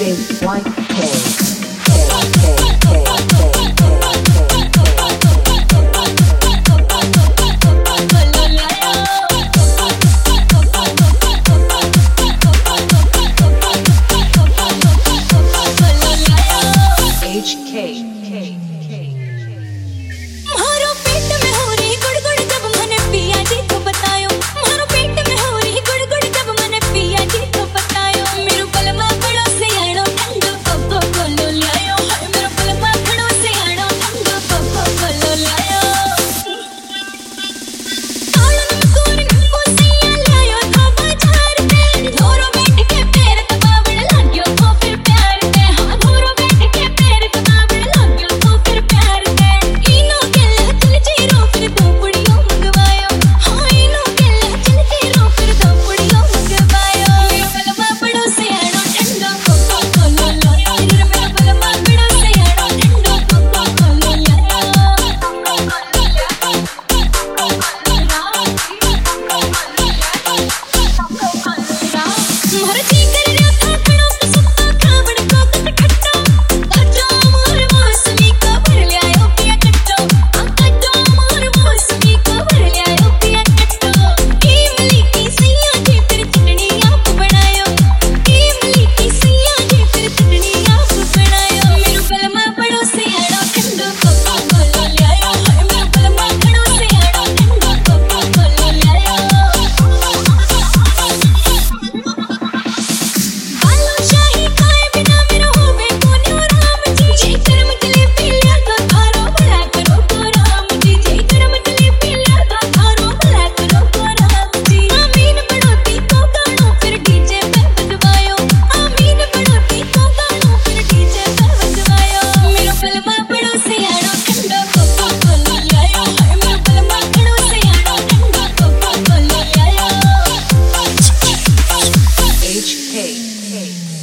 HK मर जी eight.